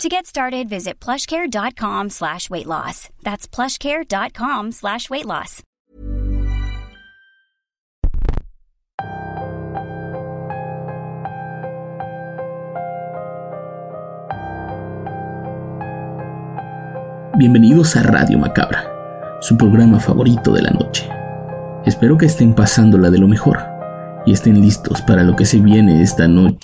To get started, visit plushcare.com slash weight loss. That's plushcare.com slash weight loss. Bienvenidos a Radio Macabra, su programa favorito de la noche. Espero que estén pasándola de lo mejor y estén listos para lo que se viene esta noche.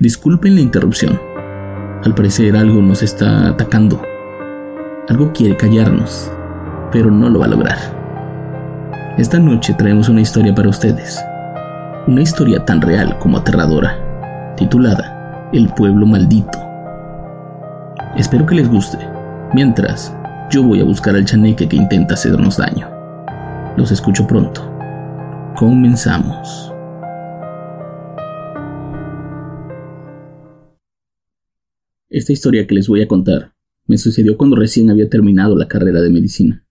Disculpen la interrupción. Al parecer algo nos está atacando. Algo quiere callarnos, pero no lo va a lograr. Esta noche traemos una historia para ustedes. Una historia tan real como aterradora, titulada El pueblo maldito. Espero que les guste. Mientras, yo voy a buscar al chaneque que intenta hacernos daño. Los escucho pronto. Comenzamos. Esta historia que les voy a contar me sucedió cuando recién había terminado la carrera de medicina.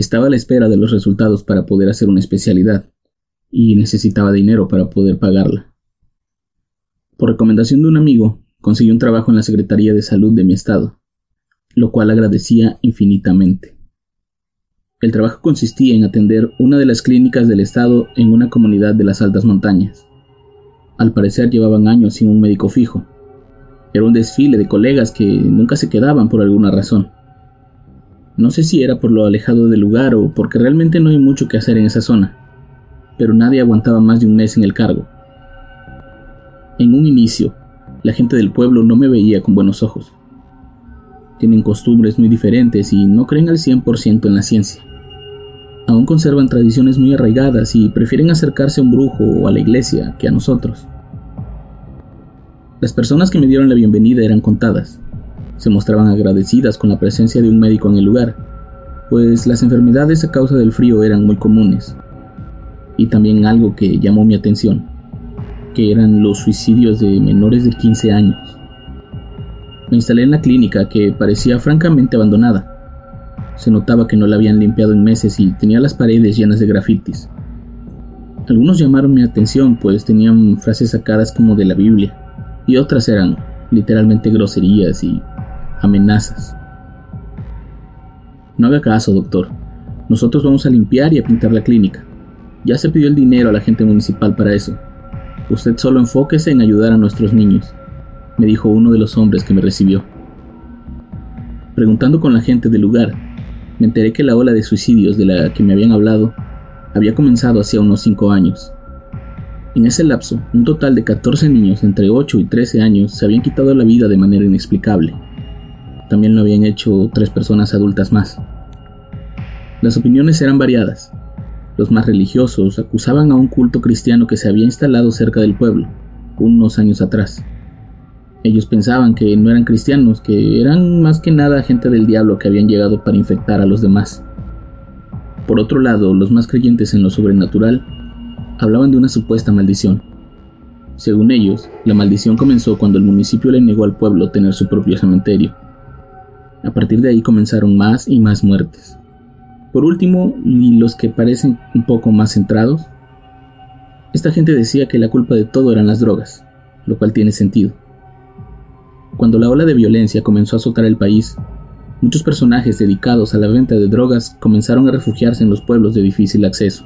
Estaba a la espera de los resultados para poder hacer una especialidad y necesitaba dinero para poder pagarla. Por recomendación de un amigo, conseguí un trabajo en la Secretaría de Salud de mi estado, lo cual agradecía infinitamente. El trabajo consistía en atender una de las clínicas del estado en una comunidad de las altas montañas. Al parecer llevaban años sin un médico fijo, era un desfile de colegas que nunca se quedaban por alguna razón. No sé si era por lo alejado del lugar o porque realmente no hay mucho que hacer en esa zona, pero nadie aguantaba más de un mes en el cargo. En un inicio, la gente del pueblo no me veía con buenos ojos. Tienen costumbres muy diferentes y no creen al 100% en la ciencia. Aún conservan tradiciones muy arraigadas y prefieren acercarse a un brujo o a la iglesia que a nosotros. Las personas que me dieron la bienvenida eran contadas. Se mostraban agradecidas con la presencia de un médico en el lugar, pues las enfermedades a causa del frío eran muy comunes. Y también algo que llamó mi atención, que eran los suicidios de menores de 15 años. Me instalé en la clínica que parecía francamente abandonada. Se notaba que no la habían limpiado en meses y tenía las paredes llenas de grafitis. Algunos llamaron mi atención pues tenían frases sacadas como de la Biblia y otras eran literalmente groserías y amenazas. No haga caso, doctor. Nosotros vamos a limpiar y a pintar la clínica. Ya se pidió el dinero a la gente municipal para eso. Usted solo enfóquese en ayudar a nuestros niños, me dijo uno de los hombres que me recibió. Preguntando con la gente del lugar, me enteré que la ola de suicidios de la que me habían hablado había comenzado hacía unos cinco años en ese lapso, un total de 14 niños entre 8 y 13 años se habían quitado la vida de manera inexplicable. También lo habían hecho tres personas adultas más. Las opiniones eran variadas. Los más religiosos acusaban a un culto cristiano que se había instalado cerca del pueblo, unos años atrás. Ellos pensaban que no eran cristianos, que eran más que nada gente del diablo que habían llegado para infectar a los demás. Por otro lado, los más creyentes en lo sobrenatural hablaban de una supuesta maldición. Según ellos, la maldición comenzó cuando el municipio le negó al pueblo tener su propio cementerio. A partir de ahí comenzaron más y más muertes. Por último, y los que parecen un poco más centrados, esta gente decía que la culpa de todo eran las drogas, lo cual tiene sentido. Cuando la ola de violencia comenzó a azotar el país, muchos personajes dedicados a la venta de drogas comenzaron a refugiarse en los pueblos de difícil acceso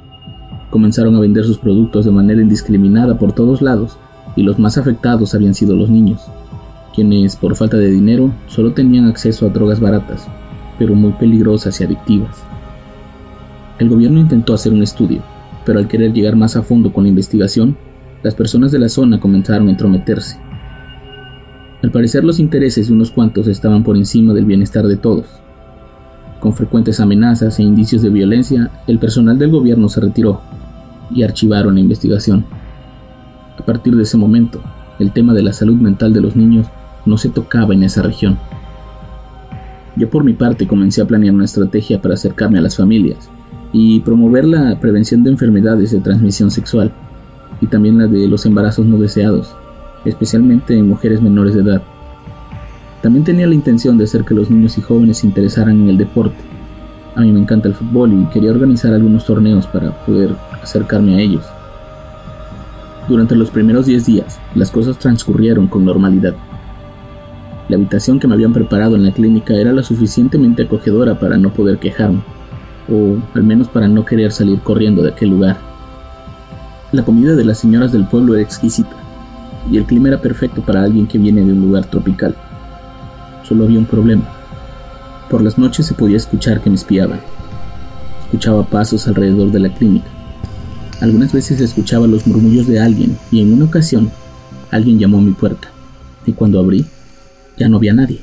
comenzaron a vender sus productos de manera indiscriminada por todos lados y los más afectados habían sido los niños, quienes por falta de dinero solo tenían acceso a drogas baratas, pero muy peligrosas y adictivas. El gobierno intentó hacer un estudio, pero al querer llegar más a fondo con la investigación, las personas de la zona comenzaron a entrometerse. Al parecer los intereses de unos cuantos estaban por encima del bienestar de todos. Con frecuentes amenazas e indicios de violencia, el personal del gobierno se retiró y archivaron la investigación. A partir de ese momento, el tema de la salud mental de los niños no se tocaba en esa región. Yo por mi parte comencé a planear una estrategia para acercarme a las familias y promover la prevención de enfermedades de transmisión sexual y también la de los embarazos no deseados, especialmente en mujeres menores de edad. También tenía la intención de hacer que los niños y jóvenes se interesaran en el deporte. A mí me encanta el fútbol y quería organizar algunos torneos para poder acercarme a ellos. Durante los primeros 10 días, las cosas transcurrieron con normalidad. La habitación que me habían preparado en la clínica era lo suficientemente acogedora para no poder quejarme, o al menos para no querer salir corriendo de aquel lugar. La comida de las señoras del pueblo era exquisita, y el clima era perfecto para alguien que viene de un lugar tropical. Solo había un problema. Por las noches se podía escuchar que me espiaban. Escuchaba pasos alrededor de la clínica. Algunas veces escuchaba los murmullos de alguien y en una ocasión alguien llamó a mi puerta. Y cuando abrí, ya no había nadie.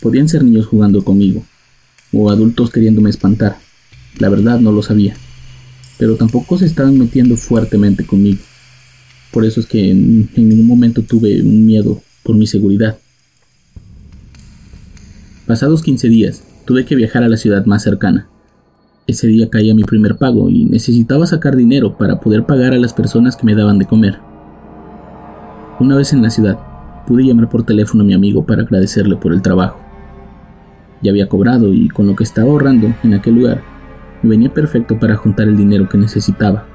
Podían ser niños jugando conmigo, o adultos queriéndome espantar. La verdad no lo sabía. Pero tampoco se estaban metiendo fuertemente conmigo. Por eso es que en, ningún momento tuve un miedo por mi seguridad. Pasados 15 días, tuve que viajar a la ciudad más cercana. Ese día caía mi primer pago y necesitaba sacar dinero para poder pagar a las personas que me daban de comer. Una vez en la ciudad, pude llamar por teléfono a mi amigo para agradecerle por el trabajo. Ya había cobrado y con lo que estaba ahorrando en aquel lugar, me venía perfecto para juntar el dinero que necesitaba.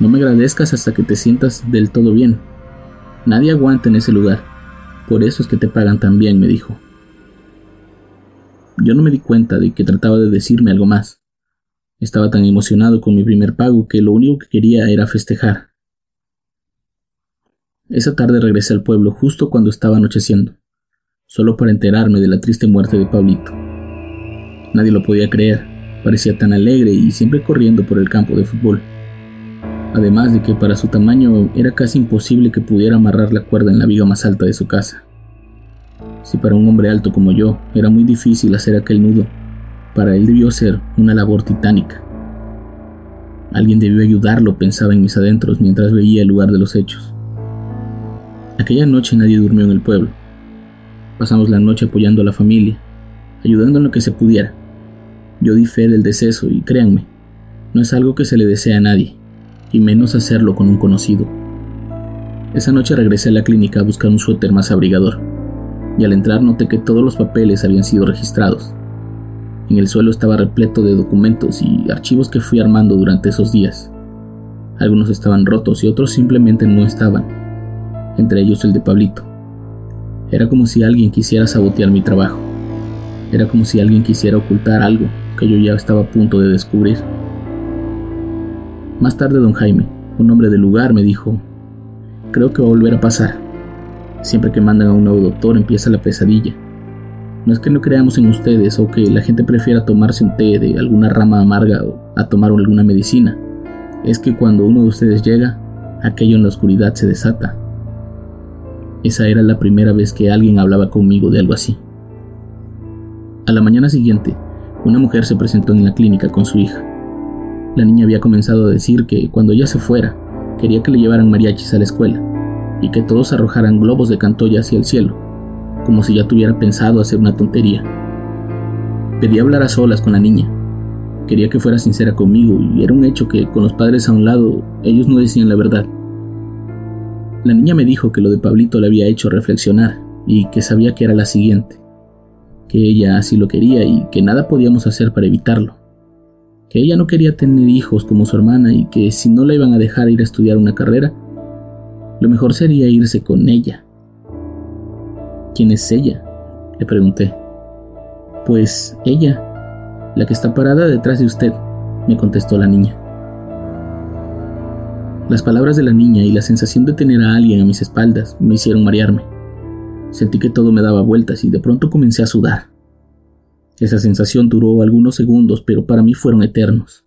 No me agradezcas hasta que te sientas del todo bien. Nadie aguanta en ese lugar. Por eso es que te pagan tan bien, me dijo. Yo no me di cuenta de que trataba de decirme algo más. Estaba tan emocionado con mi primer pago que lo único que quería era festejar. Esa tarde regresé al pueblo justo cuando estaba anocheciendo, solo para enterarme de la triste muerte de Pablito. Nadie lo podía creer, parecía tan alegre y siempre corriendo por el campo de fútbol. Además de que para su tamaño era casi imposible que pudiera amarrar la cuerda en la viga más alta de su casa. Si para un hombre alto como yo era muy difícil hacer aquel nudo, para él debió ser una labor titánica. Alguien debió ayudarlo, pensaba en mis adentros mientras veía el lugar de los hechos. Aquella noche nadie durmió en el pueblo. Pasamos la noche apoyando a la familia, ayudando en lo que se pudiera. Yo di fe del deceso y créanme, no es algo que se le desea a nadie, y menos hacerlo con un conocido. Esa noche regresé a la clínica a buscar un suéter más abrigador, y al entrar noté que todos los papeles habían sido registrados. En el suelo estaba repleto de documentos y archivos que fui armando durante esos días. Algunos estaban rotos y otros simplemente no estaban entre ellos el de Pablito. Era como si alguien quisiera sabotear mi trabajo. Era como si alguien quisiera ocultar algo que yo ya estaba a punto de descubrir. Más tarde don Jaime, un hombre del lugar, me dijo, creo que va a volver a pasar. Siempre que mandan a un nuevo doctor empieza la pesadilla. No es que no creamos en ustedes o que la gente prefiera tomarse un té de alguna rama amarga o a tomar alguna medicina. Es que cuando uno de ustedes llega, aquello en la oscuridad se desata esa era la primera vez que alguien hablaba conmigo de algo así. A la mañana siguiente, una mujer se presentó en la clínica con su hija. La niña había comenzado a decir que cuando ella se fuera, quería que le llevaran mariachis a la escuela y que todos arrojaran globos de cantoya hacia el cielo, como si ya tuviera pensado hacer una tontería. Pedí hablar a solas con la niña. Quería que fuera sincera conmigo y era un hecho que con los padres a un lado ellos no decían la verdad. La niña me dijo que lo de Pablito le había hecho reflexionar y que sabía que era la siguiente, que ella así lo quería y que nada podíamos hacer para evitarlo, que ella no quería tener hijos como su hermana y que si no la iban a dejar ir a estudiar una carrera, lo mejor sería irse con ella. ¿Quién es ella? le pregunté. Pues ella, la que está parada detrás de usted, me contestó la niña. Las palabras de la niña y la sensación de tener a alguien a mis espaldas me hicieron marearme. Sentí que todo me daba vueltas y de pronto comencé a sudar. Esa sensación duró algunos segundos, pero para mí fueron eternos.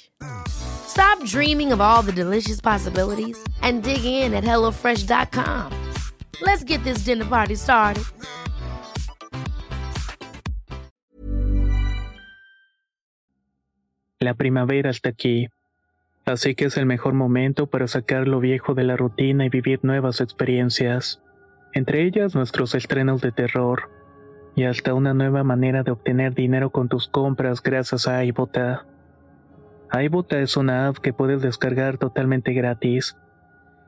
Stop dreaming of all the delicious possibilities and dig in at HelloFresh.com. Let's get this dinner party started. La primavera está aquí, así que es el mejor momento para sacar lo viejo de la rutina y vivir nuevas experiencias, entre ellas nuestros estrenos de terror y hasta una nueva manera de obtener dinero con tus compras gracias a iBota iBota es una app que puedes descargar totalmente gratis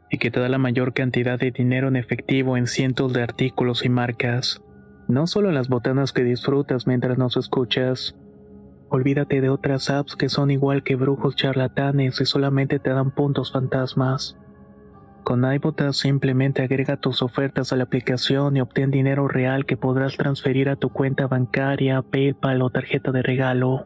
y que te da la mayor cantidad de dinero en efectivo en cientos de artículos y marcas. No solo las botanas que disfrutas mientras nos escuchas. Olvídate de otras apps que son igual que brujos charlatanes y solamente te dan puntos fantasmas. Con iBota simplemente agrega tus ofertas a la aplicación y obtén dinero real que podrás transferir a tu cuenta bancaria, PayPal o tarjeta de regalo.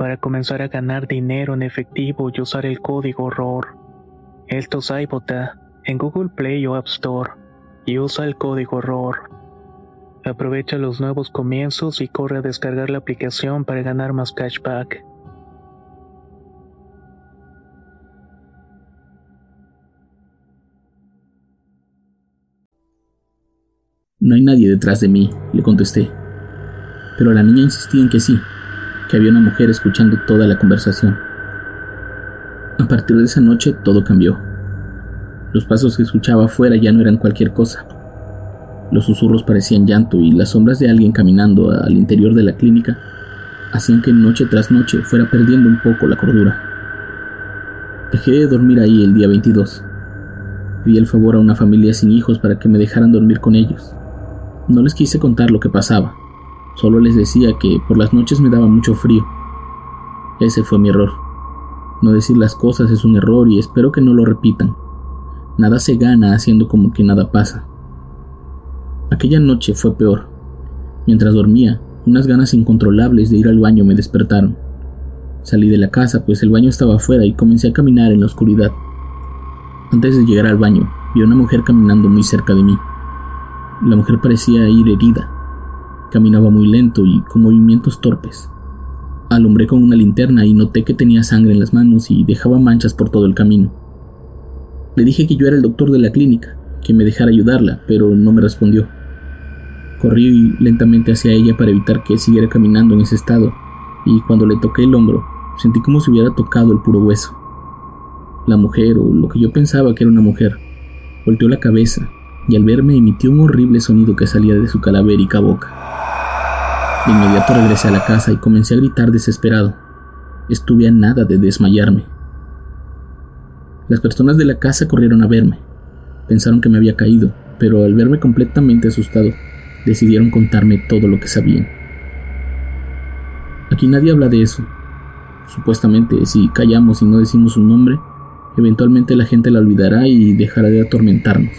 para comenzar a ganar dinero en efectivo y usar el código ROR. Esto es iBota en Google Play o App Store y usa el código ROR. Aprovecha los nuevos comienzos y corre a descargar la aplicación para ganar más cashback. No hay nadie detrás de mí, le contesté. Pero la niña insistía en que sí, que había una mujer escuchando toda la conversación. A partir de esa noche todo cambió. Los pasos que escuchaba afuera ya no eran cualquier cosa. Los susurros parecían llanto y las sombras de alguien caminando al interior de la clínica hacían que noche tras noche fuera perdiendo un poco la cordura. Dejé de dormir ahí el día 22. Pedí el favor a una familia sin hijos para que me dejaran dormir con ellos. No les quise contar lo que pasaba, Solo les decía que por las noches me daba mucho frío. Ese fue mi error. No decir las cosas es un error y espero que no lo repitan. Nada se gana haciendo como que nada pasa. Aquella noche fue peor. Mientras dormía, unas ganas incontrolables de ir al baño me despertaron. Salí de la casa, pues el baño estaba afuera y comencé a caminar en la oscuridad. Antes de llegar al baño, vi a una mujer caminando muy cerca de mí. La mujer parecía ir herida, Caminaba muy lento y con movimientos torpes. Alumbré con una linterna y noté que tenía sangre en las manos y dejaba manchas por todo el camino. Le dije que yo era el doctor de la clínica, que me dejara ayudarla, pero no me respondió. Corrí lentamente hacia ella para evitar que siguiera caminando en ese estado, y cuando le toqué el hombro, sentí como si hubiera tocado el puro hueso. La mujer, o lo que yo pensaba que era una mujer, volteó la cabeza y al verme emitió un horrible sonido que salía de su calavérica boca. De inmediato regresé a la casa y comencé a gritar desesperado. Estuve a nada de desmayarme. Las personas de la casa corrieron a verme. Pensaron que me había caído, pero al verme completamente asustado, decidieron contarme todo lo que sabían. Aquí nadie habla de eso. Supuestamente, si callamos y no decimos un nombre, eventualmente la gente la olvidará y dejará de atormentarnos.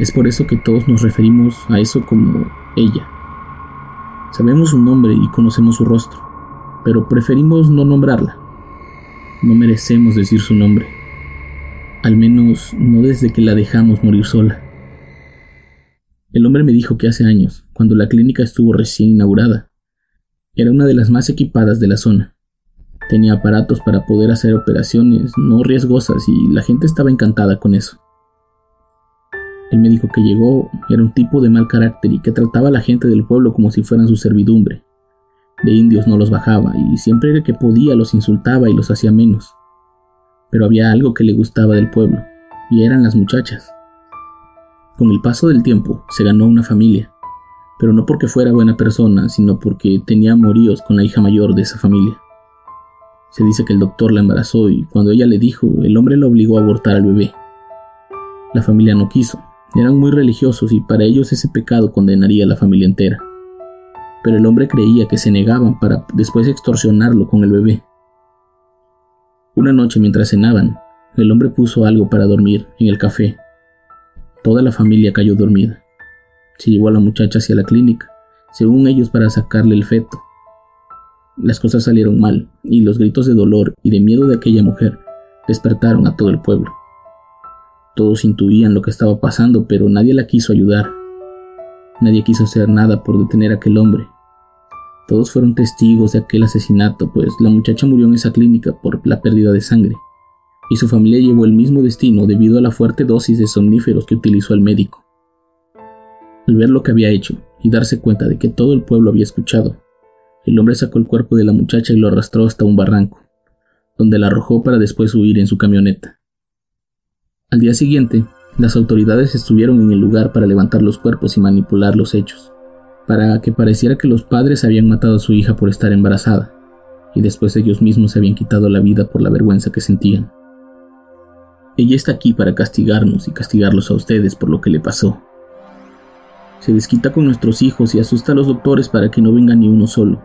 Es por eso que todos nos referimos a eso como ella. Sabemos su nombre y conocemos su rostro, pero preferimos no nombrarla. No merecemos decir su nombre. Al menos no desde que la dejamos morir sola. El hombre me dijo que hace años, cuando la clínica estuvo recién inaugurada, era una de las más equipadas de la zona. Tenía aparatos para poder hacer operaciones no riesgosas y la gente estaba encantada con eso. El médico que llegó era un tipo de mal carácter y que trataba a la gente del pueblo como si fueran su servidumbre. De indios no los bajaba y siempre que podía los insultaba y los hacía menos. Pero había algo que le gustaba del pueblo, y eran las muchachas. Con el paso del tiempo se ganó una familia, pero no porque fuera buena persona, sino porque tenía amoríos con la hija mayor de esa familia. Se dice que el doctor la embarazó y cuando ella le dijo, el hombre la obligó a abortar al bebé. La familia no quiso, eran muy religiosos y para ellos ese pecado condenaría a la familia entera. Pero el hombre creía que se negaban para después extorsionarlo con el bebé. Una noche mientras cenaban, el hombre puso algo para dormir en el café. Toda la familia cayó dormida. Se llevó a la muchacha hacia la clínica, según ellos para sacarle el feto, las cosas salieron mal, y los gritos de dolor y de miedo de aquella mujer despertaron a todo el pueblo. Todos intuían lo que estaba pasando, pero nadie la quiso ayudar. Nadie quiso hacer nada por detener a aquel hombre. Todos fueron testigos de aquel asesinato, pues la muchacha murió en esa clínica por la pérdida de sangre, y su familia llevó el mismo destino debido a la fuerte dosis de somníferos que utilizó el médico. Al ver lo que había hecho y darse cuenta de que todo el pueblo había escuchado, el hombre sacó el cuerpo de la muchacha y lo arrastró hasta un barranco, donde la arrojó para después huir en su camioneta. Al día siguiente, las autoridades estuvieron en el lugar para levantar los cuerpos y manipular los hechos, para que pareciera que los padres habían matado a su hija por estar embarazada, y después ellos mismos se habían quitado la vida por la vergüenza que sentían. Ella está aquí para castigarnos y castigarlos a ustedes por lo que le pasó. Se desquita con nuestros hijos y asusta a los doctores para que no venga ni uno solo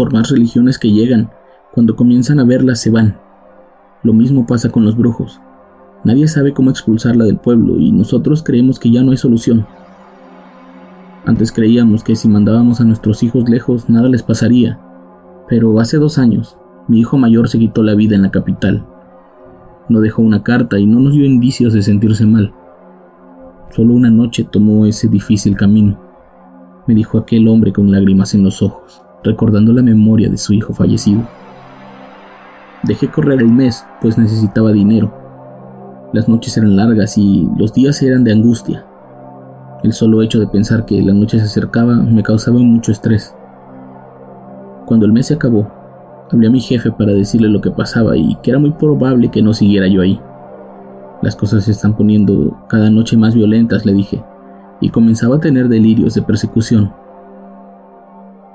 por más religiones que llegan, cuando comienzan a verlas se van. Lo mismo pasa con los brujos. Nadie sabe cómo expulsarla del pueblo y nosotros creemos que ya no hay solución. Antes creíamos que si mandábamos a nuestros hijos lejos nada les pasaría, pero hace dos años mi hijo mayor se quitó la vida en la capital. No dejó una carta y no nos dio indicios de sentirse mal. Solo una noche tomó ese difícil camino, me dijo aquel hombre con lágrimas en los ojos recordando la memoria de su hijo fallecido. Dejé correr el mes, pues necesitaba dinero. Las noches eran largas y los días eran de angustia. El solo hecho de pensar que la noche se acercaba me causaba mucho estrés. Cuando el mes se acabó, hablé a mi jefe para decirle lo que pasaba y que era muy probable que no siguiera yo ahí. Las cosas se están poniendo cada noche más violentas, le dije, y comenzaba a tener delirios de persecución.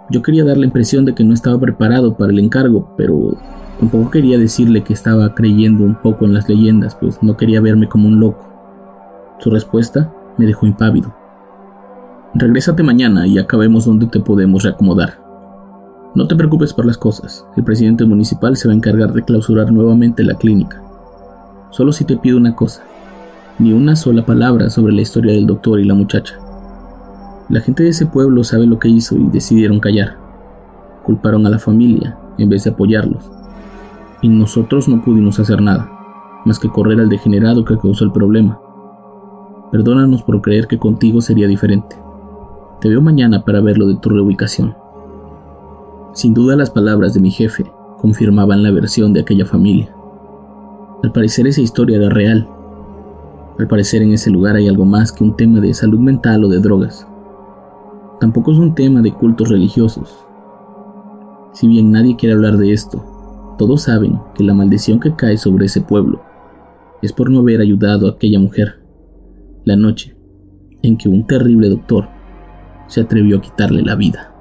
Yo quería dar la impresión de que no estaba preparado para el encargo, pero tampoco quería decirle que estaba creyendo un poco en las leyendas, pues no quería verme como un loco. Su respuesta me dejó impávido. Regrésate mañana y acabemos donde te podemos reacomodar. No te preocupes por las cosas, el presidente municipal se va a encargar de clausurar nuevamente la clínica. Solo si te pido una cosa, ni una sola palabra sobre la historia del doctor y la muchacha. La gente de ese pueblo sabe lo que hizo y decidieron callar. Culparon a la familia en vez de apoyarlos. Y nosotros no pudimos hacer nada, más que correr al degenerado que causó el problema. Perdónanos por creer que contigo sería diferente. Te veo mañana para ver lo de tu reubicación. Sin duda las palabras de mi jefe confirmaban la versión de aquella familia. Al parecer esa historia era real. Al parecer en ese lugar hay algo más que un tema de salud mental o de drogas. Tampoco es un tema de cultos religiosos. Si bien nadie quiere hablar de esto, todos saben que la maldición que cae sobre ese pueblo es por no haber ayudado a aquella mujer la noche en que un terrible doctor se atrevió a quitarle la vida.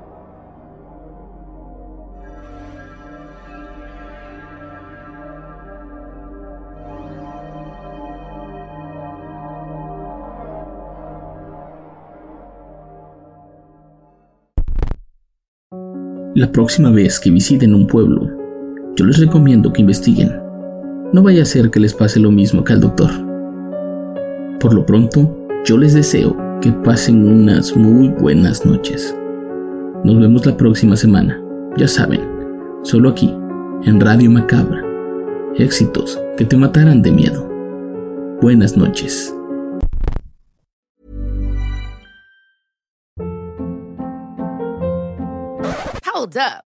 La próxima vez que visiten un pueblo, yo les recomiendo que investiguen. No vaya a ser que les pase lo mismo que al doctor. Por lo pronto, yo les deseo que pasen unas muy buenas noches. Nos vemos la próxima semana, ya saben, solo aquí, en Radio Macabra. Éxitos que te matarán de miedo. Buenas noches. Hold up.